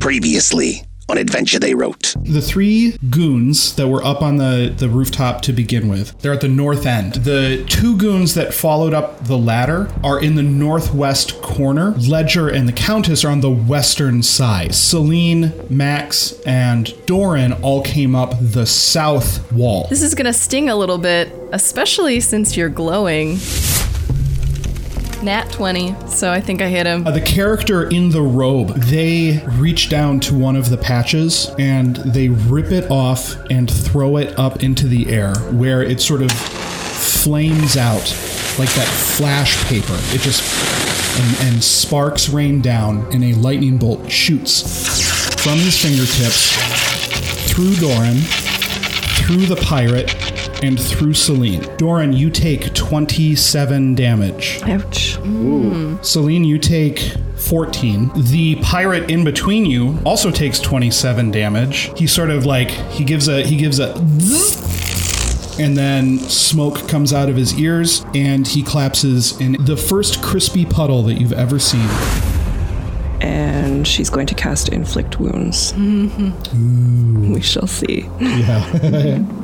Previously on Adventure They Wrote. The three goons that were up on the, the rooftop to begin with, they're at the north end. The two goons that followed up the ladder are in the northwest corner. Ledger and the Countess are on the western side. Celine, Max, and Doran all came up the south wall. This is gonna sting a little bit, especially since you're glowing. Nat 20, so I think I hit him. Uh, the character in the robe, they reach down to one of the patches and they rip it off and throw it up into the air where it sort of flames out like that flash paper. It just and, and sparks rain down and a lightning bolt shoots from his fingertips through Doran, through the pirate, and through Celine. Doran, you take 27 damage. Ouch. Celine, you take 14. The pirate in between you also takes 27 damage. He sort of like he gives a he gives a and then smoke comes out of his ears and he collapses in the first crispy puddle that you've ever seen. And she's going to cast Inflict Wounds. Mm-hmm. We shall see. Yeah.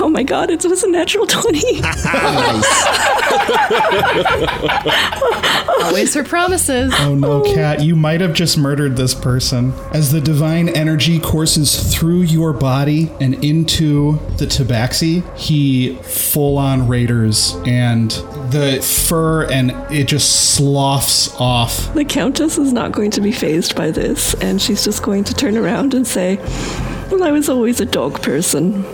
Oh my god, it was a natural 20. Always her promises. Oh no, oh. Cat, you might have just murdered this person. As the divine energy courses through your body and into the tabaxi, he full on raiders and the fur and it just sloughs off. the Countess is not going to be fazed by this, and she's just going to turn around and say, Well, I was always a dog person.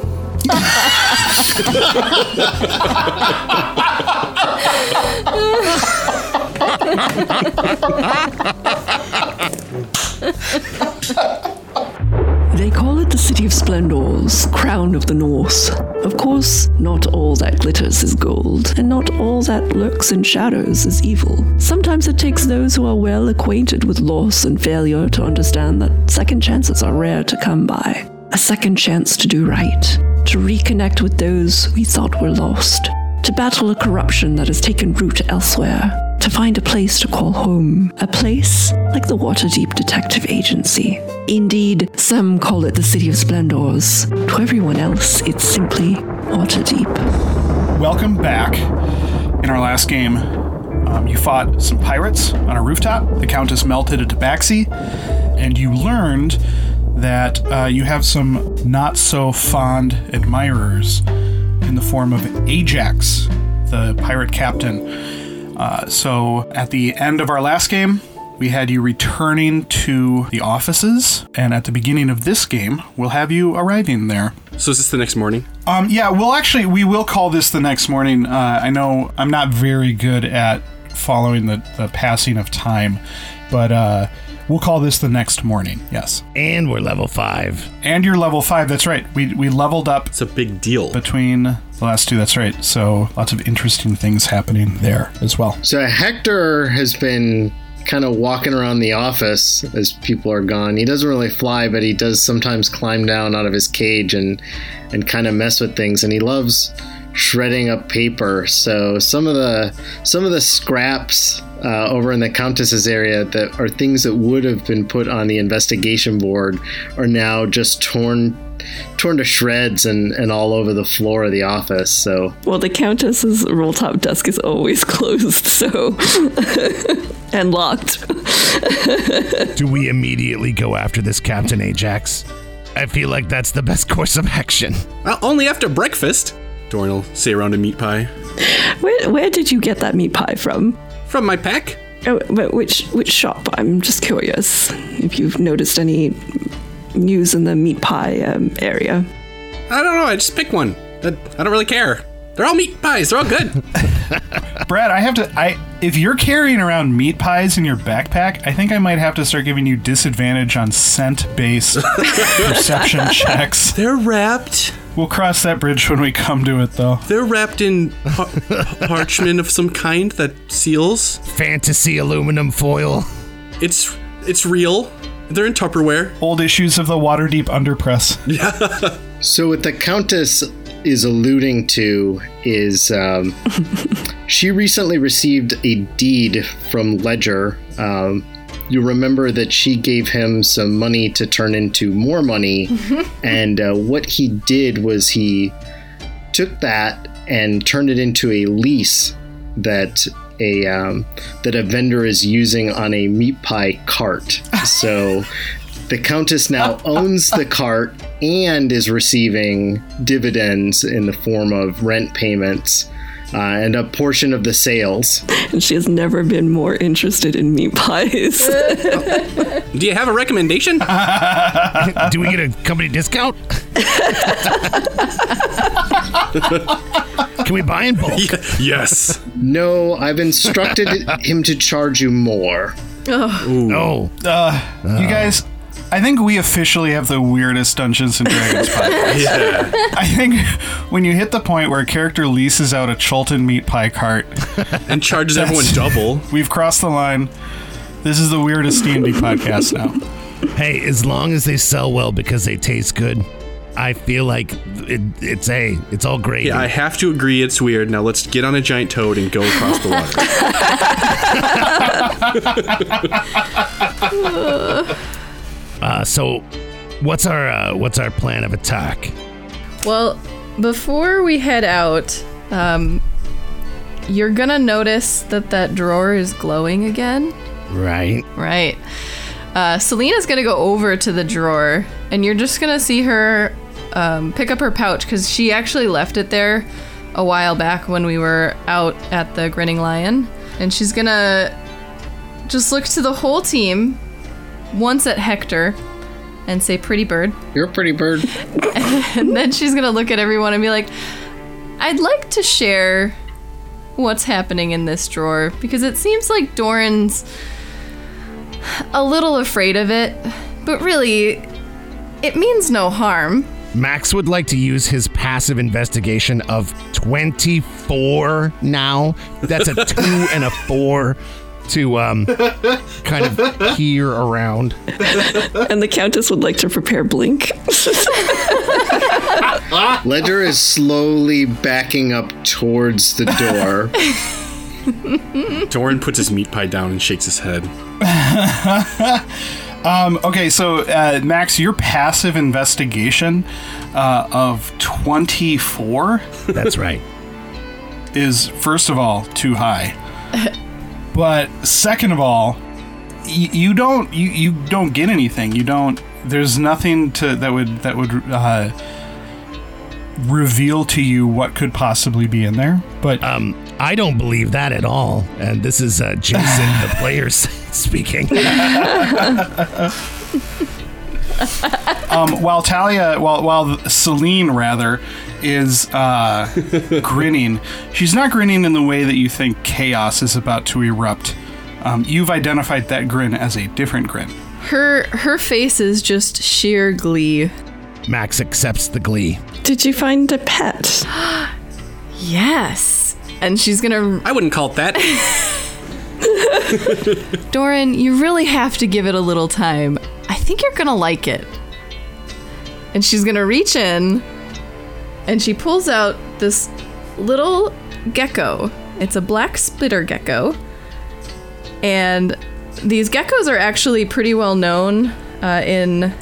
They call it the City of Splendors, Crown of the North. Of course, not all that glitters is gold, and not all that lurks in shadows is evil. Sometimes it takes those who are well acquainted with loss and failure to understand that second chances are rare to come by. A second chance to do right, to reconnect with those we thought were lost, to battle a corruption that has taken root elsewhere, to find a place to call home, a place like the Waterdeep Detective Agency. Indeed, some call it the City of Splendors. To everyone else, it's simply Waterdeep. Welcome back. In our last game, um, you fought some pirates on a rooftop. The Countess melted a tabaxi, and you learned that uh, you have some not so fond admirers in the form of Ajax, the pirate captain. Uh, so at the end of our last game, we had you returning to the offices, and at the beginning of this game, we'll have you arriving there. So is this the next morning? Um, yeah, well, actually, we will call this the next morning. Uh, I know I'm not very good at following the, the passing of time, but uh, we'll call this the next morning. Yes, And we're level five. and you're level five. That's right. We we leveled up It's a big deal. between the last two. That's right. So lots of interesting things happening there as well. So Hector has been kind of walking around the office as people are gone. He doesn't really fly, but he does sometimes climb down out of his cage and and kind of mess with things. And he loves shredding up paper. So some of the some of the scraps uh, over in the Countess's area that are things that would have been put on the investigation board are now just torn torn to shreds and, and all over the floor of the office. So Well, the Countess's roll top desk is always closed, so. and locked. Do we immediately go after this Captain Ajax? I feel like that's the best course of action. Well, only after breakfast. Doran will say around a meat pie. Where, where did you get that meat pie from? From my pack? Oh, but which which shop? I'm just curious if you've noticed any news in the meat pie um, area. I don't know. I just pick one. I, I don't really care. They're all meat pies. They're all good. Brad, I have to. I if you're carrying around meat pies in your backpack, I think I might have to start giving you disadvantage on scent-based perception checks. They're wrapped. We'll cross that bridge when we come to it, though. They're wrapped in par- parchment of some kind that seals. Fantasy aluminum foil. It's it's real. They're in Tupperware. Old issues of the Waterdeep Underpress. Yeah. So what the Countess is alluding to is um, she recently received a deed from Ledger um, you remember that she gave him some money to turn into more money, and uh, what he did was he took that and turned it into a lease that a um, that a vendor is using on a meat pie cart. So the countess now owns the cart and is receiving dividends in the form of rent payments. Uh, and a portion of the sales. And she has never been more interested in meat pies. Do you have a recommendation? Do we get a company discount? Can we buy in bulk? yes. No, I've instructed him to charge you more. Oh, no. Uh. you guys, I think we officially have the weirdest Dungeons and Dragons podcast. Yeah. I think when you hit the point where a character leases out a Chultan meat pie cart, And charges everyone double. we've crossed the line. This is the weirdest D&D podcast now. Hey, as long as they sell well because they taste good, I feel like it, it's a, it's all great. Yeah, I have to agree it's weird. Now let's get on a giant toad and go across the water. uh, so, what's our uh, what's our plan of attack? Well, before we head out, um, you're gonna notice that that drawer is glowing again. Right. Right. Uh, Selena's gonna go over to the drawer, and you're just gonna see her um, pick up her pouch because she actually left it there a while back when we were out at the Grinning Lion, and she's gonna just look to the whole team, once at Hector, and say, "Pretty bird," You're a pretty bird. and then she's gonna look at everyone and be like, "I'd like to share." What's happening in this drawer because it seems like Doran's a little afraid of it, but really, it means no harm. Max would like to use his passive investigation of 24 now. That's a 2 and a 4 to um kind of hear around. and the Countess would like to prepare Blink. Ledger is slowly backing up towards the door. Doran puts his meat pie down and shakes his head. Okay, so uh, Max, your passive investigation uh, of 24 That's right. is, first of all, too high. But second of all, y- you don't you, you don't get anything. You don't. There's nothing to that would that would uh, reveal to you what could possibly be in there. But Um I don't believe that at all. And this is uh, Jason the player speaking. um, while Talia, while while Celine rather is uh, grinning, she's not grinning in the way that you think chaos is about to erupt. Um, you've identified that grin as a different grin. Her her face is just sheer glee. Max accepts the glee. Did you find a pet? Yes. And she's gonna I wouldn't call it that. Doran, you really have to give it a little time. I think you're gonna like it. And she's gonna reach in and she pulls out this little gecko. It's a black splitter gecko. And these geckos are actually pretty well known uh, in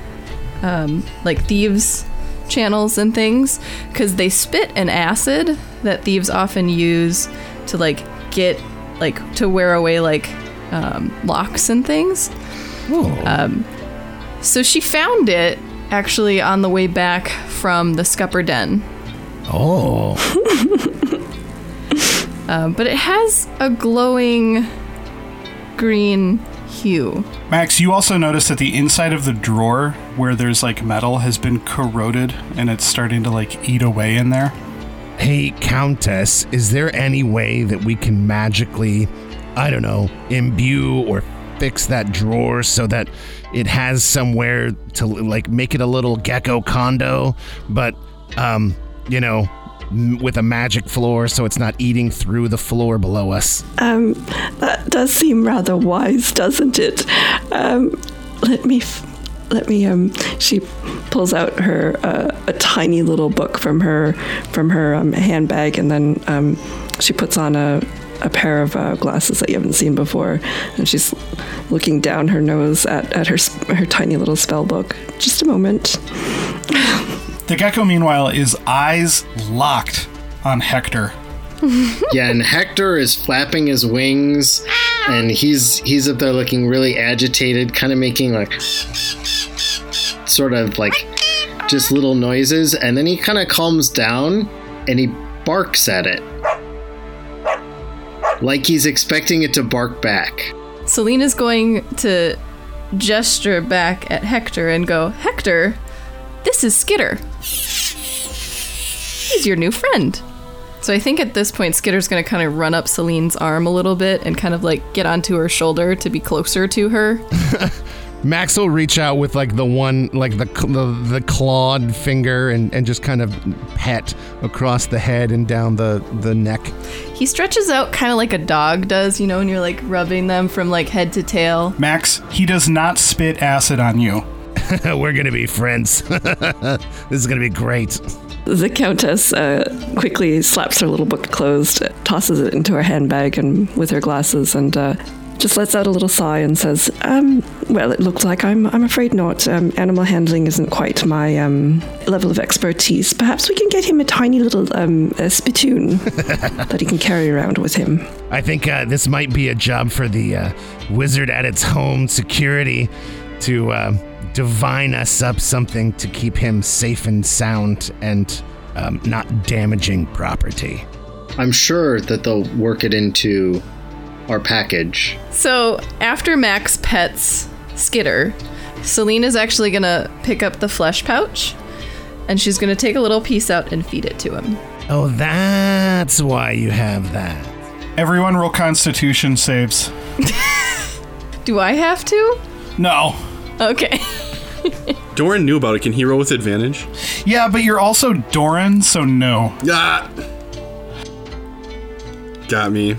um, like thieves channels and things because they spit an acid that thieves often use to like get like to wear away like um, locks and things. Um, so she found it actually on the way back from the scupper den. Oh. Um, but it has a glowing green hue. Max, you also notice that the inside of the drawer where there's like metal has been corroded and it's starting to like eat away in there. Hey, Countess, is there any way that we can magically, I don't know, imbue or fix that drawer so that it has somewhere to like make it a little gecko condo, but, um, you know, with a magic floor so it's not eating through the floor below us? Um, that does seem rather wise, doesn't it? Um, let me, f- let me. Um, she pulls out her uh, a tiny little book from her from her um, handbag, and then um, she puts on a a pair of uh, glasses that you haven't seen before, and she's looking down her nose at, at her her tiny little spell book. Just a moment. The gecko, meanwhile, is eyes locked on Hector. Yeah, and Hector is flapping his wings, and he's he's up there looking really agitated, kind of making like sort of like just little noises, and then he kind of calms down and he barks at it, like he's expecting it to bark back. Selena's going to gesture back at Hector and go, Hector, this is Skitter. He's your new friend. So I think at this point, Skitter's going to kind of run up Celine's arm a little bit and kind of like get onto her shoulder to be closer to her. Max will reach out with like the one, like the the, the clawed finger, and, and just kind of pet across the head and down the the neck. He stretches out kind of like a dog does, you know, when you're like rubbing them from like head to tail. Max, he does not spit acid on you. We're gonna be friends. this is gonna be great. The Countess uh, quickly slaps her little book closed, tosses it into her handbag and with her glasses, and uh, just lets out a little sigh and says, um, "Well, it looks like I'm. I'm afraid not. Um, animal handling isn't quite my um, level of expertise. Perhaps we can get him a tiny little um, a spittoon that he can carry around with him." I think uh, this might be a job for the uh, wizard at its home security to uh, divine us up something to keep him safe and sound and um, not damaging property. I'm sure that they'll work it into our package. So after Max pets Skitter, Celine is actually going to pick up the flesh pouch and she's going to take a little piece out and feed it to him. Oh, that's why you have that. Everyone roll constitution saves. Do I have to? No. Okay. Doran knew about it. Can he roll with advantage? Yeah, but you're also Doran, so no. Ah! Got me.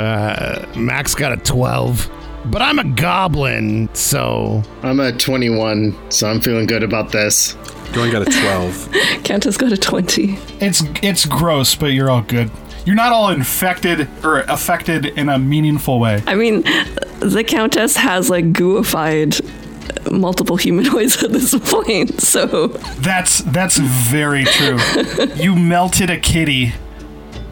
Uh, Max got a 12, but I'm a goblin, so I'm a 21, so I'm feeling good about this. Doran got a 12. Countess got a twenty. It's it's gross, but you're all good. You're not all infected or affected in a meaningful way. I mean, the Countess has like gooified multiple humanoids at this point, so That's that's very true. you melted a kitty.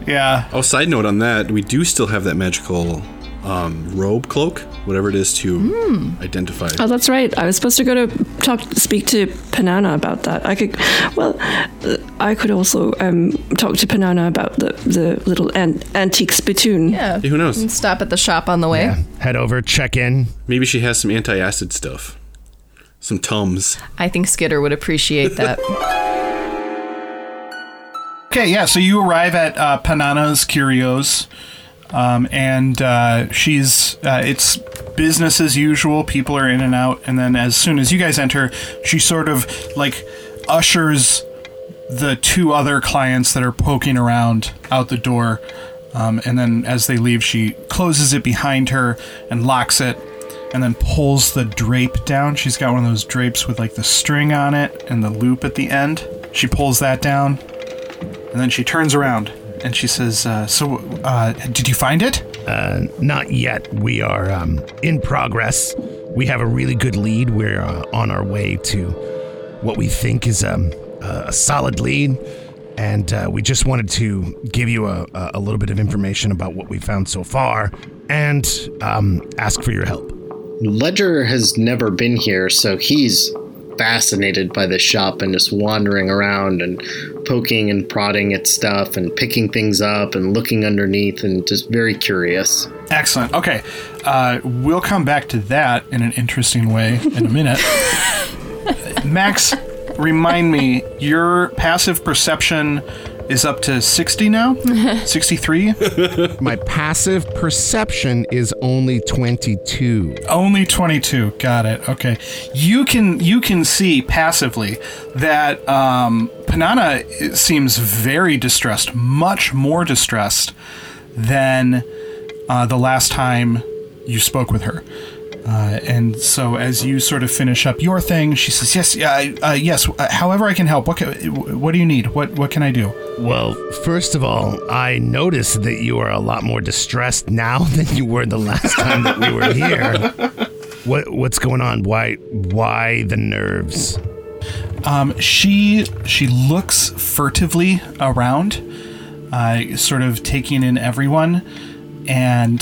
Yeah. oh, side note on that, we do still have that magical um, robe cloak, whatever it is to identify. Oh, that's right. I was supposed to go to talk, speak to Panana about that. I could, well, uh, I could also um, talk to Panana about the the little an- antique spittoon. Yeah. Hey, who knows? Stop at the shop on the way. yeah, head over, check in. Maybe she has some anti-acid stuff. Some Tums. I think Skitter would appreciate that. Okay, yeah, so you arrive at uh, Panana's Curios, um, and uh, she's, uh, it's business as usual. People are in and out, and then as soon as you guys enter, she sort of like ushers the two other clients that are poking around out the door. Um, and then as they leave, she closes it behind her and locks it, and then pulls the drape down. She's got one of those drapes with like the string on it and the loop at the end. She pulls that down, and then she turns around and she says, uh, "So, uh, did you find it?" Uh, not yet. We are um, in progress. We have a really good lead. We're uh, on our way to what we think is um, a solid lead. And uh, we just wanted to give you a, a a little bit of information about what we found so far and um, ask for your help. Ledger has never been here, so he's fascinated by the shop and just wandering around and poking and prodding at stuff and picking things up and looking underneath and just very curious. Excellent. Okay, uh, we'll come back to that in an interesting way in a minute. Max, remind me, your passive perception is up to 60 now? 63? My passive perception is only 22. Only 22. Got it. Okay. You can you can see passively that um, Panana seems very distressed, much more distressed than uh, the last time you spoke with her. Uh, and so, as you sort of finish up your thing, she says, "Yes, uh, uh, yes. Uh, however, I can help. What, ca- what do you need? What, what can I do?" Well, first of all, I noticed that you are a lot more distressed now than you were the last time that we were here. What what's going on? Why why the nerves? Um, she she looks furtively around, uh, sort of taking in everyone, and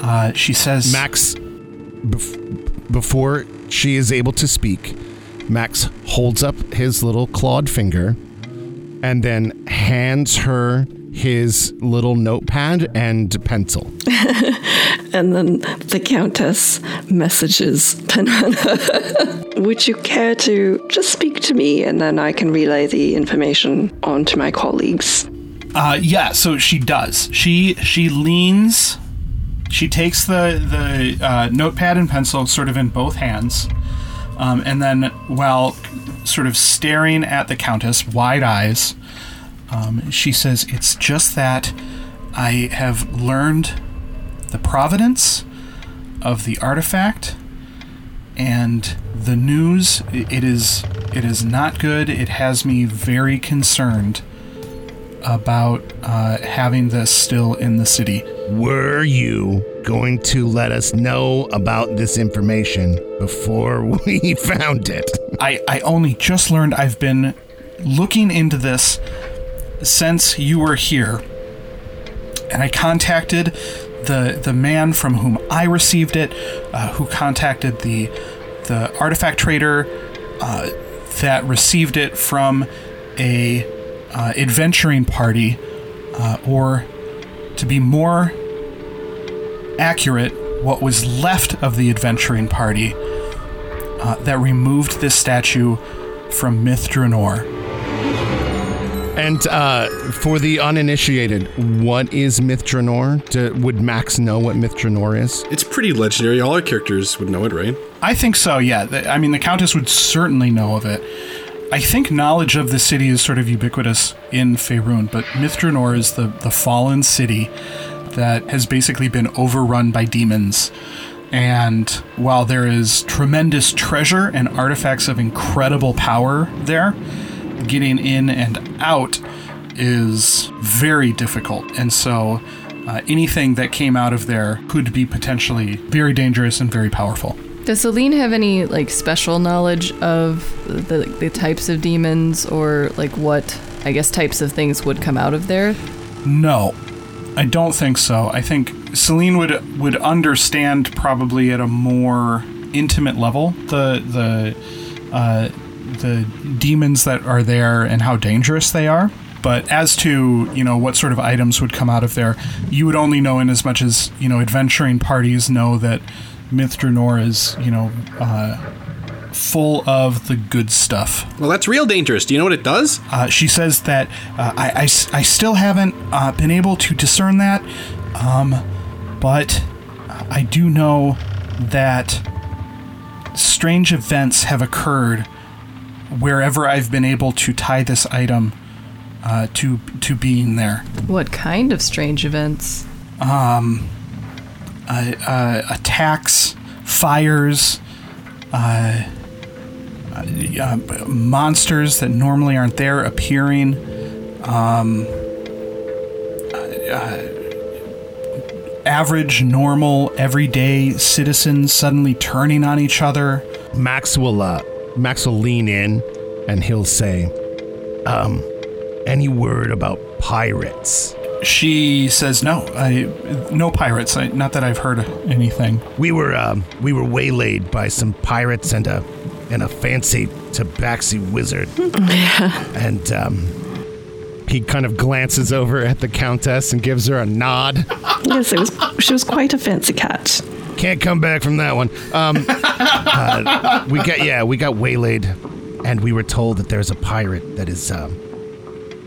uh, she says, Max, bef- before she is able to speak, Max holds up his little clawed finger and then hands her his little notepad and pencil. And then the Countess messages Panana. Would you care to just speak to me and then I can relay the information on to my colleagues? Uh, yeah, so she does. She she leans. She takes the the uh, notepad and pencil sort of in both hands, um, and then while sort of staring at the countess, wide eyes, um, she says, "It's just that I have learned the providence of the artifact." And the news, it is it is not good. It has me very concerned about uh, having this still in the city. Were you going to let us know about this information before we found it? I, I only just learned I've been looking into this since you were here. And I contacted the the man from whom I received it, uh, who contacted the the artifact trader uh, that received it from a uh, adventuring party, uh, or to be more accurate, what was left of the adventuring party uh, that removed this statue from Myth Drannor. And uh, for the uninitiated, what is Myth Drannor? Do, would Max know what Myth Drannor is? It's pretty legendary. All our characters would know it, right? I think so, yeah. I mean, the Countess would certainly know of it. I think knowledge of the city is sort of ubiquitous in Faerun, but Myth Drannor is the, the fallen city that has basically been overrun by demons. And while there is tremendous treasure and artifacts of incredible power there, getting in and out is very difficult. And so uh, anything that came out of there could be potentially very dangerous and very powerful. Does Celine have any like special knowledge of the the types of demons or like what I guess types of things would come out of there? No, I don't think so. I think Celine would would understand probably at a more intimate level the the uh, the demons that are there and how dangerous they are. But as to you know what sort of items would come out of there, you would only know in as much as you know adventuring parties know that Myth Drannor is you know uh, full of the good stuff. Well, that's real dangerous. Do you know what it does? Uh, she says that uh, I, I s- I still haven't uh, been able to discern that, um, but I do know that strange events have occurred wherever I've been able to tie this item uh, to to being there. What kind of strange events? Uh, uh, attacks, fires, uh, uh, monsters that normally aren't there appearing. Um, uh, average, normal, everyday citizens suddenly turning on each other. Max will uh, Max will lean in and he'll say, um, any word about pirates? She says, "No, I, no pirates. I, not that I've heard anything." We were um, we were waylaid by some pirates and a and a fancy tabaxi wizard. And um, he kind of glances over at the countess and gives her a nod. Yes, it was. She was quite a fancy cat. Can't come back from that one. Um, uh, we got yeah, we got waylaid, and we were told that there's a pirate that is um,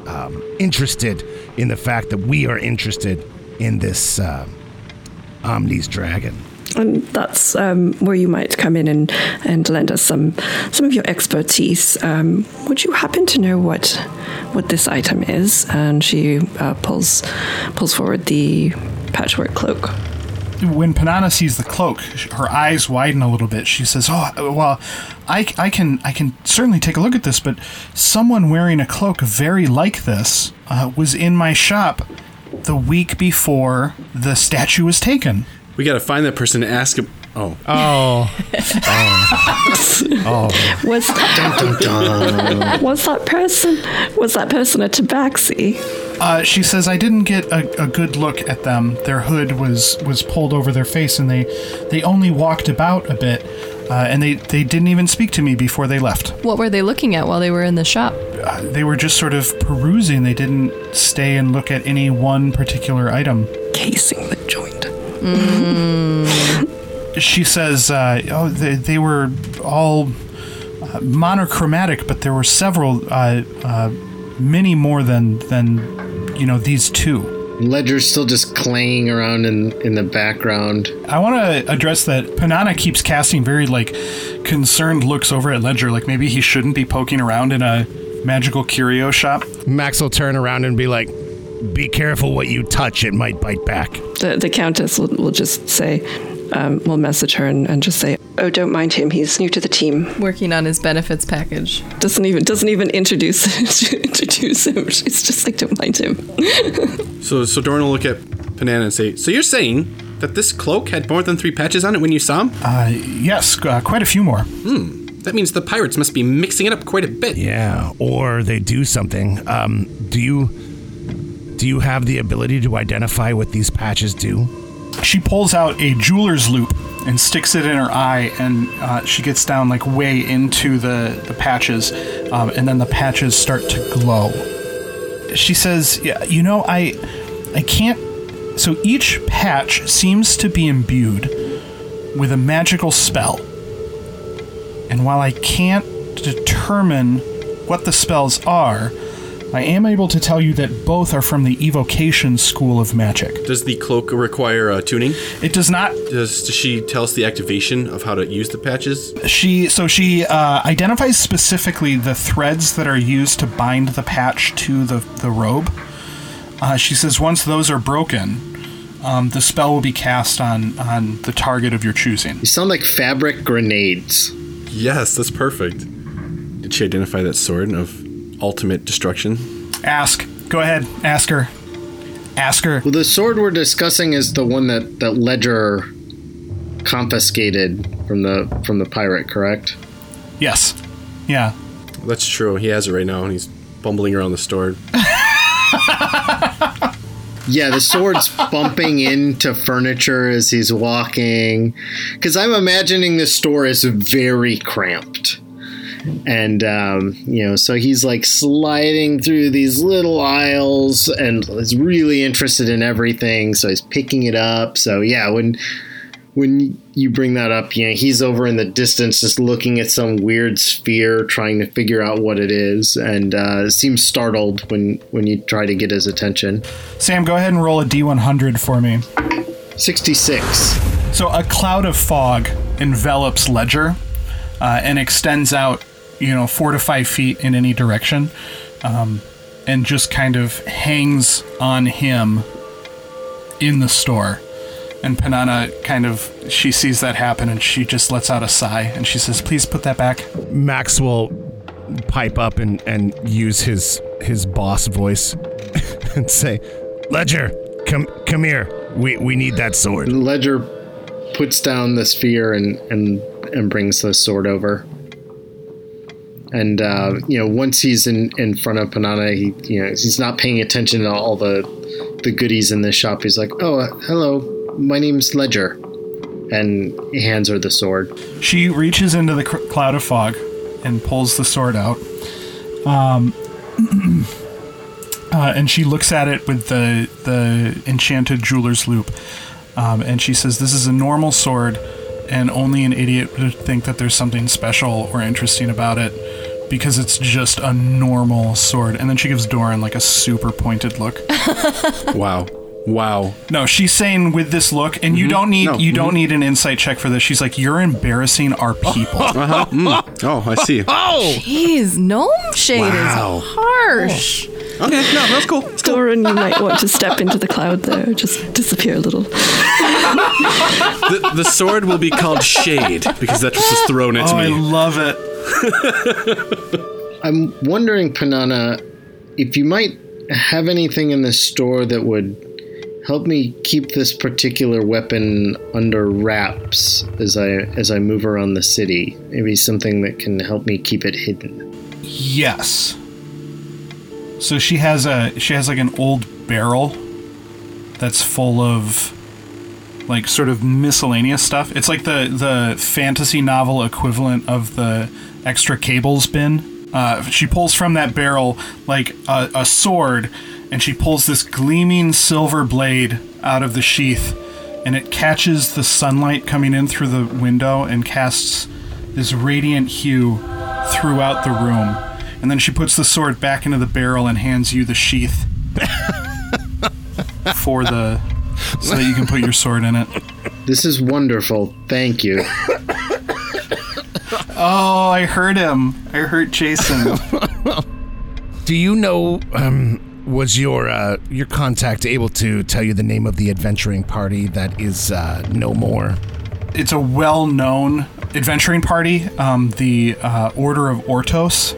um, interested in the fact that we are interested in this uh, Amnese dragon. And that's um, where you might come in and, and lend us some some of your expertise. Um, would you happen to know what what this item is? And she uh, pulls pulls forward the patchwork cloak. when Panana sees the cloak, her eyes widen a little bit. She says, "Oh, well, I, I can I can certainly take a look at this, but someone wearing a cloak very like this uh, was in my shop the week before the statue was taken." We gotta find that person and ask him. Oh, Oh. Was was that person was that person a tabaxi? Uh, she says, "I didn't get a, a good look at them. Their hood was was pulled over their face, and they they only walked about a bit, uh, and they they didn't even speak to me before they left. What were they looking at while they were in the shop? Uh, they were just sort of perusing. They didn't stay and look at any one particular item." Casing the joint. She says, uh, "Oh, they, they were all uh, monochromatic, but there were several, uh, uh, many more than than you know these two. Ledger's still just clanging around in, in the background. I want to address that Panana keeps casting very like concerned looks over at Ledger, like maybe he shouldn't be poking around in a magical curio shop. Max will turn around and be like, "Be careful what you touch; it might bite back." The the countess will, will just say, um, will message her and, and just say, "Oh, don't mind him. He's new to the team. Working on his benefits package. Doesn't even doesn't even introduce introduce him. She's just like, don't mind him." so so Dorn will look at Panana and say, "So you're saying that this cloak had more than three patches on it when you saw him? Uh, yes, uh, quite a few more. Hmm. That means the pirates must be mixing it up quite a bit." Yeah, or they do something. Um, do you do you have the ability to identify what these patches do? She pulls out a jeweler's loupe and sticks it in her eye, and uh, she gets down like way into the the patches, um, and then the patches start to glow. She says, "Yeah, you know, I I can't." So each patch seems to be imbued with a magical spell, and while I can't determine what the spells are. I am able to tell you that both are from the evocation school of magic. Does the cloak require uh, tuning? It does not Does, does she tell us the activation of how to use the patches? She so she uh, identifies specifically the threads that are used to bind the patch to the the robe. Uh, she says once those are broken, um, the spell will be cast on on the target of your choosing. You sound like fabric grenades. Yes, that's perfect. Did she identify that sword of ultimate destruction? Ask. Go ahead. Ask her. Ask her. Well, the sword we're discussing is the one that, that Ledger confiscated from the from the pirate, correct? Yes. Yeah. That's true. He has it right now, and he's bumbling around the store. Yeah, the sword's bumping into furniture as he's walking. Because I'm imagining the store is very cramped. And, um, you know, so he's like sliding through these little aisles and is really interested in everything. So he's picking it up. So, yeah, when. When you bring that up, you know, he's over in the distance just looking at some weird sphere, trying to figure out what it is, and uh, seems startled when, when you try to get his attention. Sam, go ahead and roll a d100 for me. 66. So a cloud of fog envelops Ledger uh, and extends out, you know, four to five feet in any direction, um, and just kind of hangs on him in the store. And Panana kind of she sees that happen and she just lets out a sigh and she says, "Please put that back." Max will pipe up and, and use his his boss voice and say, "Ledger, come come here. We we need that sword." Ledger puts down the sphere and and and brings the sword over. And uh, you know, once he's in, in front of Panana, he you know he's not paying attention to all the the goodies in the shop. He's like, "Oh, uh, hello, my name's Ledger," and he hands her the sword. She reaches into the cr- cloud of fog and pulls the sword out. Um, uh, and she looks at it with the the enchanted jeweler's loupe, um, and she says, "This is a normal sword, and only an idiot would think that there's something special or interesting about it." Because it's just a normal sword, and then she gives Doran like a super pointed look. Wow. Wow. No, she's saying with this look, and you don't need No, you don't need an insight check for this. She's like, you're embarrassing our people. Uh-huh. Mm. Oh, I see. Oh, jeez, gnome shade Wow. is harsh. Okay, no, that's cool. That's cool. Doran, you might want to step into the cloud there. Just disappear a little. the, the sword will be called Shade because that's what was thrown at Oh, I love it. I'm wondering, Panana, if you might have anything in the store that would help me keep this particular weapon under wraps as I as I move around the city. Maybe something that can help me keep it hidden. Yes. So she has a she has like an old barrel that's full of like sort of miscellaneous stuff. It's like the the fantasy novel equivalent of the extra cables bin. Uh, she pulls from that barrel like a, a sword, and she pulls this gleaming silver blade out of the sheath, and it catches the sunlight coming in through the window and casts this radiant hue throughout the room. And then she puts the sword back into the barrel and hands you the sheath for the so that you can put your sword in it. This is wonderful. Thank you. Oh, I hurt him. I hurt Jason. Do you know? Um, was your uh, your contact able to tell you the name of the adventuring party that is uh, no more? it's a well-known adventuring party, um, the uh, Order of Ortos.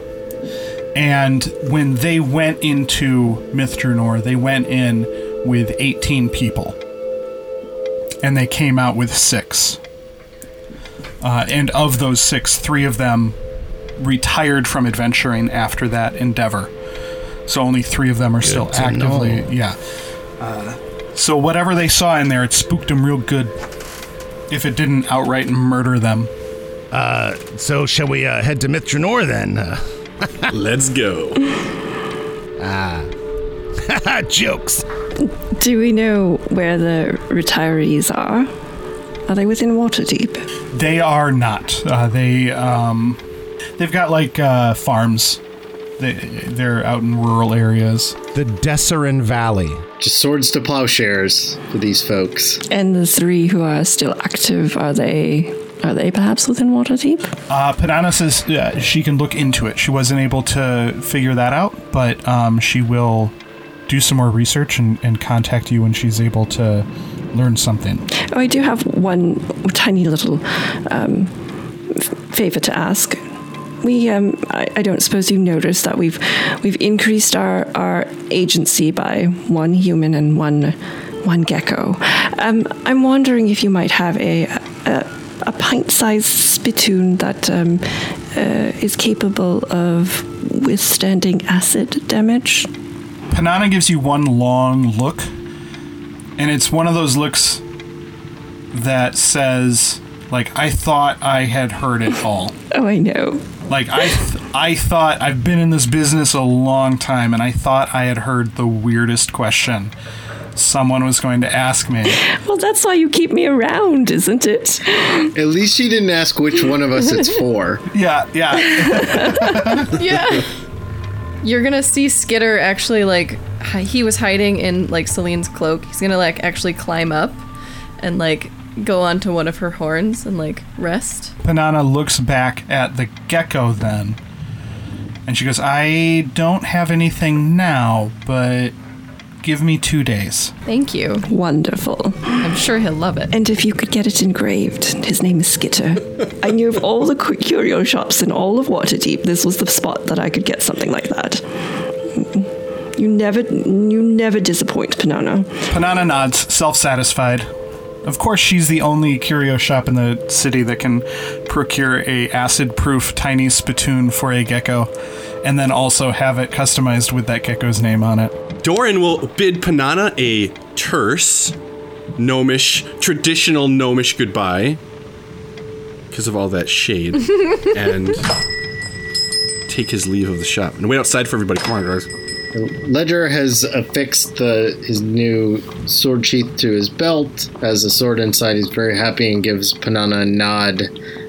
And when they went into Myth Drannor, they went in with 18 people. And they came out with six. Uh, and of those six, three of them retired from adventuring after that endeavor. So only three of them are still actively, know. yeah. Uh, so whatever they saw in there, it spooked them real good. If it didn't outright murder them. So shall we uh, head to Myth Drannor then? Let's go. Ah. Jokes. Do we know where the retirees are? Are they within Waterdeep? They are not. Uh, they um, they've got like uh, farms. They they're out in rural areas. The Dessarin Valley. Just swords to plowshares for these folks. And the three who are still active, are they are they perhaps within Waterdeep? Uh, Panana says uh, she can look into it. She wasn't able to figure that out, but um, she will do some more research and, and contact you when she's able to learn something. Oh, I do have one tiny little um, f- favor to ask. We, um, I, I don't suppose you noticed that we've we've increased our, our agency by one human and one one gecko. Um, I'm wondering if you might have a, a pint-sized spittoon that um, uh, is capable of withstanding acid damage. Panana gives you one long look, and it's one of those looks that says, like, I thought I had heard it all. Oh, I know. Like I, th- I thought I've been in this business a long time, and I thought I had heard the weirdest question someone was going to ask me. Well, that's why you keep me around, isn't it? At least she didn't ask which one of us it's for. Yeah, yeah. Yeah. You're gonna see Skitter actually like he was hiding in like Celine's cloak. He's gonna like actually climb up and like go onto one of her horns and like rest. Panana looks back at the gecko then, and she goes, "I don't have anything now, but give me two days." Thank you. Wonderful. I'm sure he'll love it. And if you could get it engraved, his name is Skitter. I knew of all the curio shops in all of Waterdeep, this was the spot that I could get something like that. You never, you never disappoint, Panana. Panana nods, self-satisfied. Of course, she's the only curio shop in the city that can procure a acid-proof tiny spittoon for a gecko, and then also have it customized with that gecko's name on it. Doran will bid Panana a terse, gnomish, traditional gnomish goodbye because of all that shade, and take his leave of the shop and wait outside for everybody. Come on, guys. Ledger has affixed the his new sword sheath to his belt, has a sword inside. He's very happy and gives Panana a nod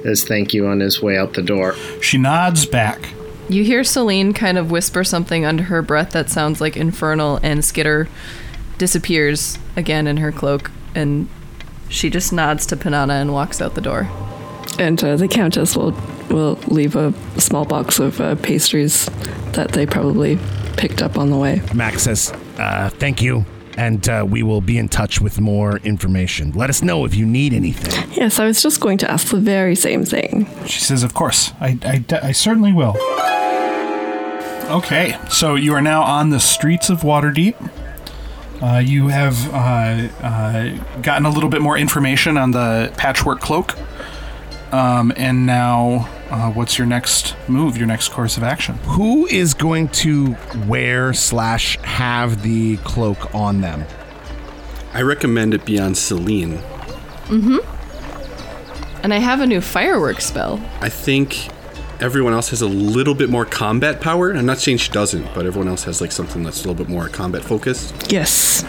as thank you on his way out the door. She nods back. You hear Celine kind of whisper something under her breath that sounds like infernal, and Skitter disappears again in her cloak, and she just nods to Panana and walks out the door. And uh, the Countess will will leave a small box of uh, pastries that they probably picked up on the way. Max says, uh, "Thank you," and uh, we will be in touch with more information. Let us know if you need anything. Yes, I was just going to ask the very same thing. She says, Of course. I, I, I certainly will. Okay, so you are now on the streets of Waterdeep. Uh, you have uh, uh, gotten a little bit more information on the patchwork cloak. Um, and now, uh, what's your next move, your next course of action? Who is going to wear slash have the cloak on them? I recommend it be on Celine. Mm hmm. And I have a new fireworks spell. I think everyone else has a little bit more combat power. I'm not saying she doesn't, but everyone else has like something that's a little bit more combat focused, Yes,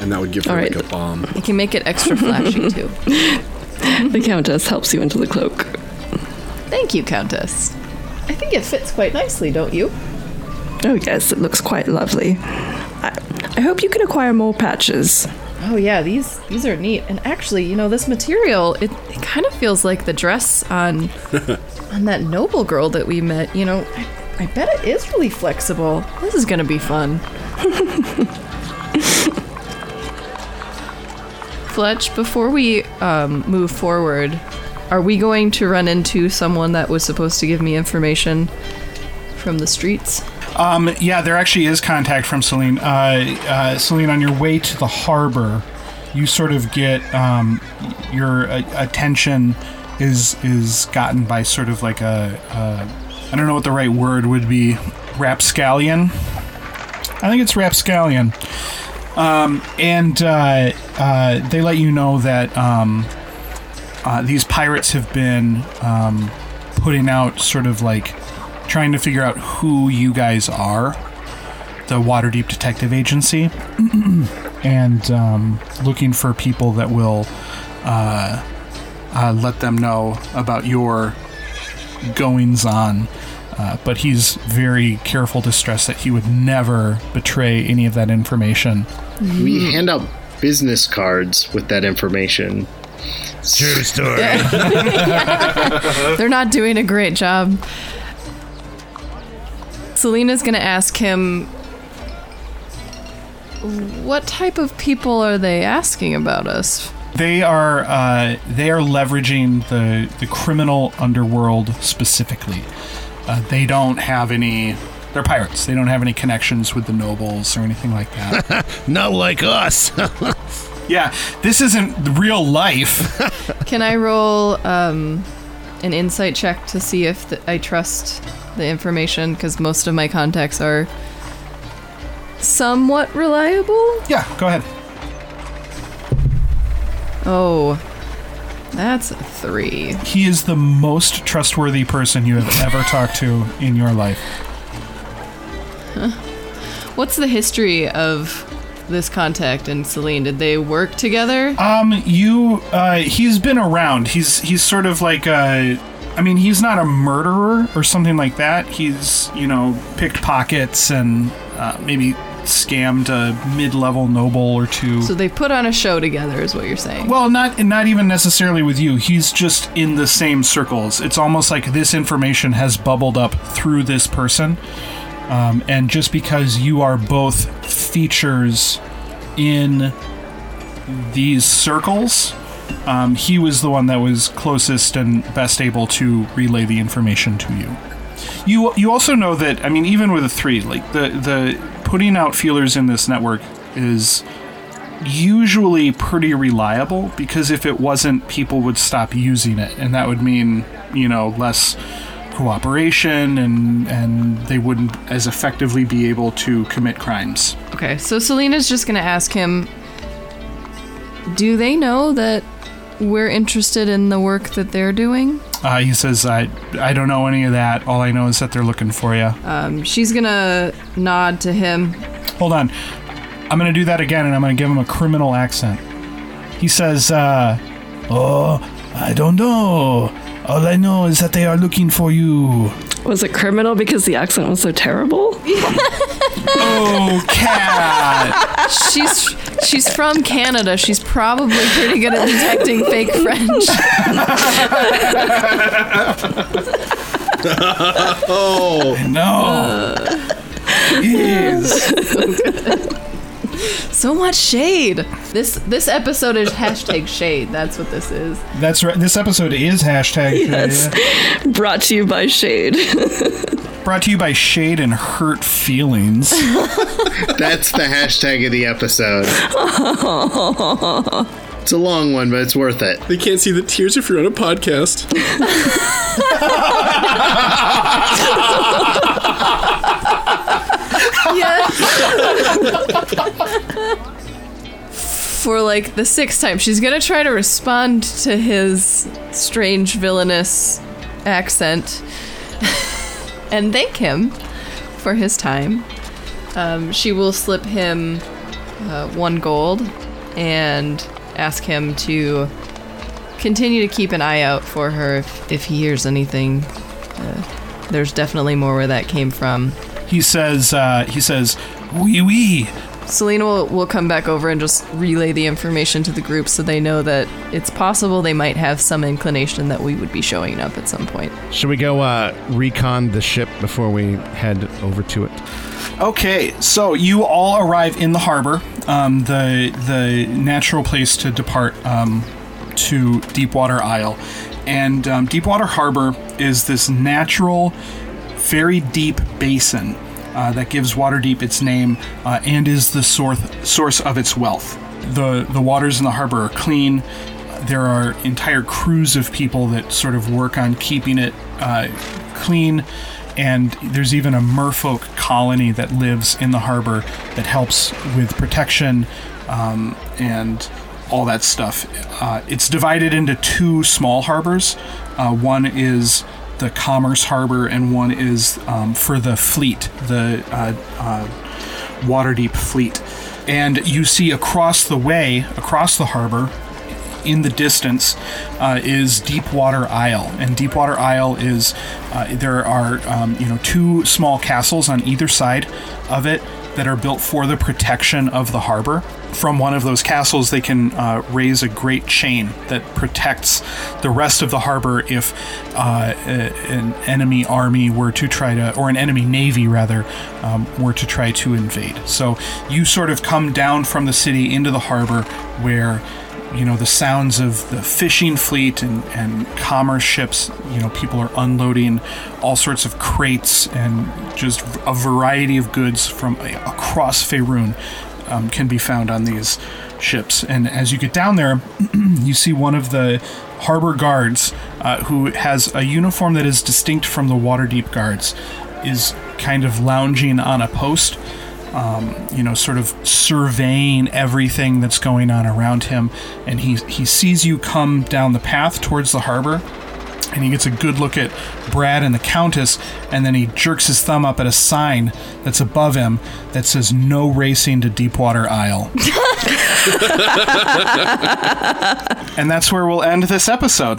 and that would give her All like a bomb. You can make it extra flashy too. the Countess helps you into the cloak. Thank you, Countess. I think it fits quite nicely, don't you? Oh, yes, it looks quite lovely. I, I hope you can acquire more patches. Oh yeah, these these are neat. And actually, you know, this material it, it kind of feels like the dress on on that noble girl that we met. You know, I, I bet it is really flexible. This is gonna be fun. Fletch, before we um, move forward, are we going to run into someone that was supposed to give me information from the streets? Um, yeah, there actually is contact from Celine. Uh, uh, Celine, on your way to the harbor, you sort of get um, your uh, attention is is gotten by sort of like a, a I don't know what the right word would be, rapscallion. I think it's rapscallion. Um, and uh, uh, they let you know that um, uh, these pirates have been um, putting out sort of like trying to figure out who you guys are, the Waterdeep Detective Agency, and um, looking for people that will uh, uh, let them know about your goings on. Uh, but he's very careful to stress that he would never betray any of that information. We hand out business cards with that information. True story. They're not doing a great job. Selena's gonna ask him what type of people are they asking about us? They are uh, they are leveraging the the criminal underworld specifically. Uh, they don't have any. They're pirates. They don't have any connections with the nobles or anything like that. Not like us. yeah, this isn't real life. Can I roll um, an insight check to see if th- I trust the information? Because most of my contacts are somewhat reliable. yeah, go ahead. Oh, that's a three. He is the most trustworthy person you have ever talked to in your life. What's the history of this contact and Celine? Did they work together? Um, you, uh, he's been around. He's he's sort of like a. I mean, he's not a murderer or something like that. He's you know picked pockets and uh, maybe scammed a mid-level noble or two. so they put on a show together, is what you're saying. Well, not not even necessarily with you. He's just in the same circles. It's almost like this information has bubbled up through this person, um, and just because you are both features in these circles, um, he was the one that was closest and best able to relay the information to you. You you also know that I mean even with a three, like the the putting out feelers in this network is usually pretty reliable because if it wasn't, people would stop using it, and that would mean you know less cooperation and and they wouldn't as effectively be able to commit crimes. Okay, so Selena's just gonna ask him Do they know that we're interested in the work that they're doing? Uh, he says, "I I don't know any of that. All I know is that they're looking for you." Um, she's gonna nod to him. Hold on. I'm going to do that again and I'm going to give him a criminal accent. He says, uh, Oh, I don't know. All I know is that they are looking for you. Was it criminal because the accent was so terrible? Oh, cat. She's she's from Canada. She's probably pretty good at detecting fake French. Oh, no. Uh. Yes. So much shade. This this episode is hashtag shade. That's what this is. That's right. This episode is hashtag Yes. Shade. Brought to you by Shade. Brought to you by Shade and Hurt Feelings. That's the hashtag of the episode. It's a long one, but it's worth it. They can't see the tears if you're on a podcast. For like the sixth time, she's gonna try to respond to his strange villainous accent and thank him for his time. Um, she will slip him uh, one gold and ask him to continue to keep an eye out for her if, if he hears anything. Uh, there's definitely more where that came from. He says, uh, he says, wee wee. Selena will, will come back over and just relay the information to the group so they know that it's possible they might have some inclination that we would be showing up at some point. Should we go uh, recon the ship before we head over to it? Okay, so you all arrive in the harbor, um, the the natural place to depart um, to Deepwater Isle, and um, Deepwater Harbor is this natural, very deep basin uh, that gives Waterdeep its name uh, and is the source source of its wealth. the The waters in the harbor are clean. There are entire crews of people that sort of work on keeping it uh, clean and there's even a merfolk colony that lives in the harbor that helps with protection um, and all that stuff. Uh, it's divided into two small harbors. Uh, one is the commerce harbor, and one is um, for the fleet, the uh, uh, Waterdeep fleet. And you see across the way, across the harbor, in the distance uh, is Deepwater Isle, and Deepwater Isle is uh, there are um, you know two small castles on either side of it that are built for the protection of the harbor. From one of those castles, they can uh, raise a great chain that protects the rest of the harbor if uh, a- an enemy army were to try to, or an enemy navy rather, um, were to try to invade. So you sort of come down from the city into the harbor where you know the sounds of the fishing fleet and, and commerce ships you know people are unloading all sorts of crates and just a variety of goods from across Faerun um, can be found on these ships. And as you get down there you see one of the harbor guards uh, who has a uniform that is distinct from the Waterdeep guards is kind of lounging on a post um, you know, sort of surveying everything that's going on around him. And he, he sees you come down the path towards the harbor. And he gets a good look at Brad and the Countess, and then he jerks his thumb up at a sign that's above him that says "No racing to Deepwater Isle." and that's where we'll end this episode.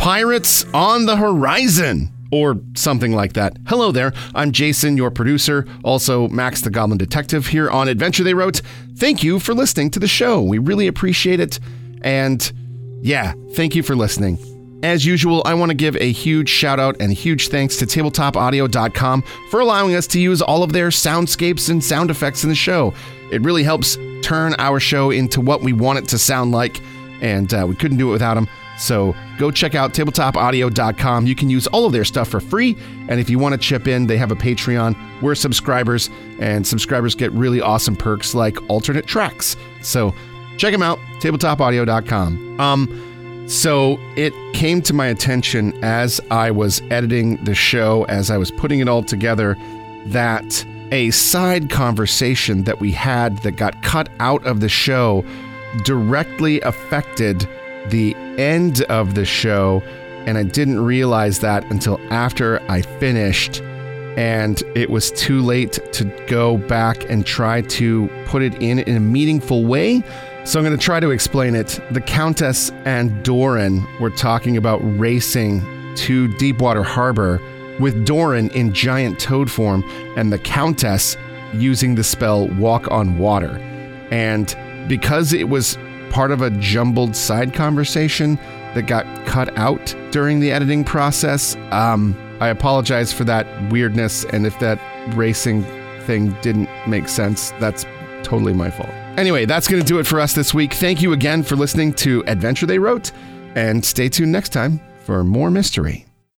Pirates on the Horizon, or something like that. Hello there, I'm Jason, your producer, also Max the Goblin Detective here on Adventure They Wrote. Thank you for listening to the show. We really appreciate it. And yeah, thank you for listening. As usual, I want to give a huge shout out and huge thanks to tabletopaudio.com for allowing us to use all of their soundscapes and sound effects in the show. It really helps turn our show into what we want it to sound like, and uh, we couldn't do it without them. So go check out tabletopaudio.com. You can use all of their stuff for free. And if you want to chip in, they have a Patreon. We're subscribers, and subscribers get really awesome perks like alternate tracks. So check them out, tabletopaudio.com. Um, so it came to my attention as I was editing the show, as I was putting it all together, that a side conversation that we had that got cut out of the show directly affected the end of the show, and I didn't realize that until after I finished. And it was too late to go back and try to put it in in a meaningful way. So I'm going to try to explain it. The Countess and Doran were talking about racing to Deepwater Harbor with Doran in giant toad form and the Countess using the spell Walk on Water. And because it was part of a jumbled side conversation that got cut out during the editing process, um, I apologize for that weirdness and if that racing thing didn't make sense, that's totally my fault. Anyway, that's going to do it for us this week. Thank you again for listening to Adventure They Wrote, and stay tuned next time for more mystery.